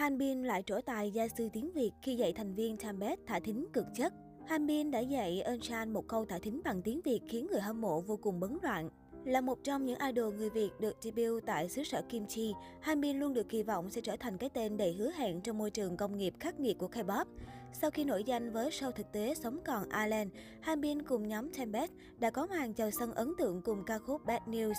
Hanbin lại trổ tài gia sư tiếng Việt khi dạy thành viên Tambet thả thính cực chất. Hanbin đã dạy Eunsan một câu thả thính bằng tiếng Việt khiến người hâm mộ vô cùng bấn loạn. Là một trong những idol người Việt được debut tại xứ sở Kim Chi, Hanbin luôn được kỳ vọng sẽ trở thành cái tên đầy hứa hẹn trong môi trường công nghiệp khắc nghiệt của K-pop. Sau khi nổi danh với show thực tế Sống còn Island, Hanbin cùng nhóm Tempest đã có màn chào sân ấn tượng cùng ca khúc Bad News.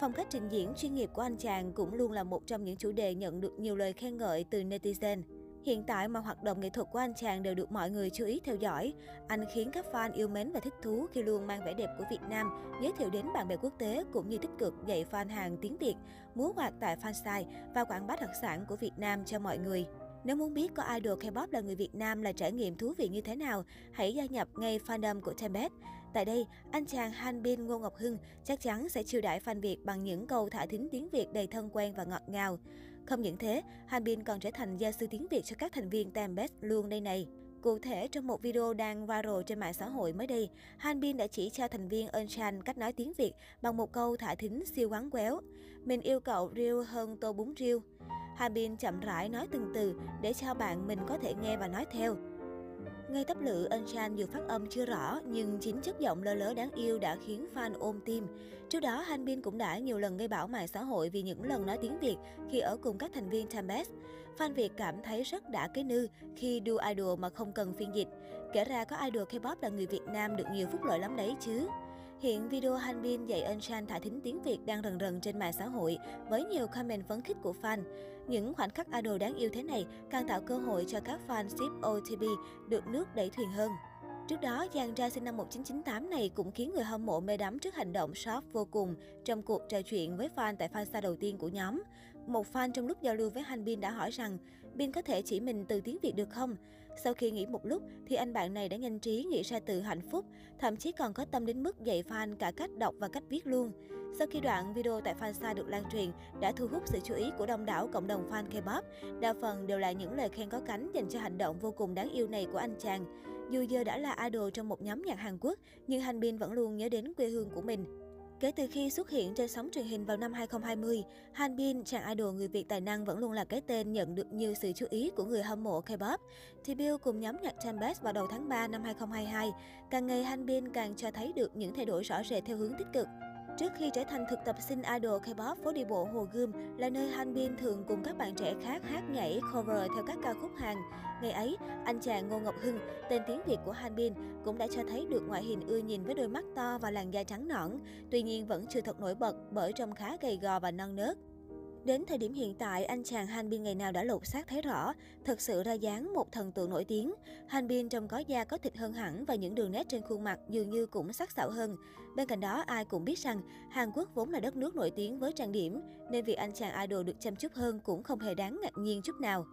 Phong cách trình diễn chuyên nghiệp của anh chàng cũng luôn là một trong những chủ đề nhận được nhiều lời khen ngợi từ netizen. Hiện tại mà hoạt động nghệ thuật của anh chàng đều được mọi người chú ý theo dõi. Anh khiến các fan yêu mến và thích thú khi luôn mang vẻ đẹp của Việt Nam, giới thiệu đến bạn bè quốc tế cũng như tích cực dạy fan hàng tiếng Việt, múa hoạt tại fansite và quảng bá đặc sản của Việt Nam cho mọi người. Nếu muốn biết có idol K-pop là người Việt Nam là trải nghiệm thú vị như thế nào, hãy gia nhập ngay fandom của Tempest. Tại đây, anh chàng Hanbin Ngô Ngọc Hưng chắc chắn sẽ chiêu đãi fan Việt bằng những câu thả thính tiếng Việt đầy thân quen và ngọt ngào. Không những thế, Hanbin còn trở thành gia sư tiếng Việt cho các thành viên Tempest luôn đây này. Cụ thể, trong một video đang viral trên mạng xã hội mới đây, Hanbin đã chỉ cho thành viên Eunchan cách nói tiếng Việt bằng một câu thả thính siêu quán quéo. Mình yêu cậu riêu hơn tô bún riêu. Hanbin chậm rãi nói từng từ để cho bạn mình có thể nghe và nói theo. Ngay tấp lự, ân dù phát âm chưa rõ, nhưng chính chất giọng lơ lớ đáng yêu đã khiến fan ôm tim. Trước đó, Hanbin cũng đã nhiều lần gây bão mạng xã hội vì những lần nói tiếng Việt khi ở cùng các thành viên Timeless. Fan Việt cảm thấy rất đã cái nư khi đua idol mà không cần phiên dịch. Kể ra có idol K-pop là người Việt Nam được nhiều phúc lợi lắm đấy chứ. Hiện video Hanbin dạy Eun thả thính tiếng Việt đang rần rần trên mạng xã hội với nhiều comment phấn khích của fan. Những khoảnh khắc idol đáng yêu thế này càng tạo cơ hội cho các fan ship OTP được nước đẩy thuyền hơn. Trước đó, chàng trai sinh năm 1998 này cũng khiến người hâm mộ mê đắm trước hành động shop vô cùng trong cuộc trò chuyện với fan tại fan xa đầu tiên của nhóm. Một fan trong lúc giao lưu với Hanbin đã hỏi rằng, Bin có thể chỉ mình từ tiếng Việt được không? Sau khi nghỉ một lúc, thì anh bạn này đã nhanh trí nghĩ ra từ hạnh phúc, thậm chí còn có tâm đến mức dạy fan cả cách đọc và cách viết luôn. Sau khi đoạn video tại fansa được lan truyền đã thu hút sự chú ý của đông đảo cộng đồng fan K-pop, đa phần đều là những lời khen có cánh dành cho hành động vô cùng đáng yêu này của anh chàng. Dù giờ đã là idol trong một nhóm nhạc Hàn Quốc, nhưng Hanbin vẫn luôn nhớ đến quê hương của mình. Kể từ khi xuất hiện trên sóng truyền hình vào năm 2020, Han Bin, chàng idol người Việt tài năng vẫn luôn là cái tên nhận được nhiều sự chú ý của người hâm mộ K-pop. Thì Bill cùng nhóm nhạc Tempest vào đầu tháng 3 năm 2022, càng ngày Han Bin càng cho thấy được những thay đổi rõ rệt theo hướng tích cực. Trước khi trở thành thực tập sinh idol K-pop, phố đi bộ Hồ Gươm là nơi Han Bin thường cùng các bạn trẻ khác hát nhảy cover theo các ca khúc Hàn. Ngày ấy, anh chàng Ngô Ngọc Hưng, tên tiếng Việt của Han Bin, cũng đã cho thấy được ngoại hình ưa nhìn với đôi mắt to và làn da trắng nõn. Tuy nhiên vẫn chưa thật nổi bật bởi trông khá gầy gò và non nớt. Đến thời điểm hiện tại, anh chàng Hanbin ngày nào đã lột xác thấy rõ, thật sự ra dáng một thần tượng nổi tiếng. Hanbin trông có da có thịt hơn hẳn và những đường nét trên khuôn mặt dường như cũng sắc sảo hơn. Bên cạnh đó, ai cũng biết rằng Hàn Quốc vốn là đất nước nổi tiếng với trang điểm, nên việc anh chàng idol được chăm chút hơn cũng không hề đáng ngạc nhiên chút nào.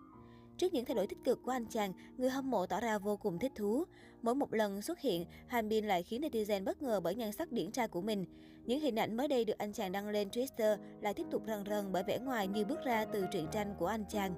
Trước những thay đổi tích cực của anh chàng, người hâm mộ tỏ ra vô cùng thích thú. Mỗi một lần xuất hiện, Han Bin lại khiến netizen bất ngờ bởi nhan sắc điển trai của mình. Những hình ảnh mới đây được anh chàng đăng lên Twitter lại tiếp tục rần rần bởi vẻ ngoài như bước ra từ truyện tranh của anh chàng.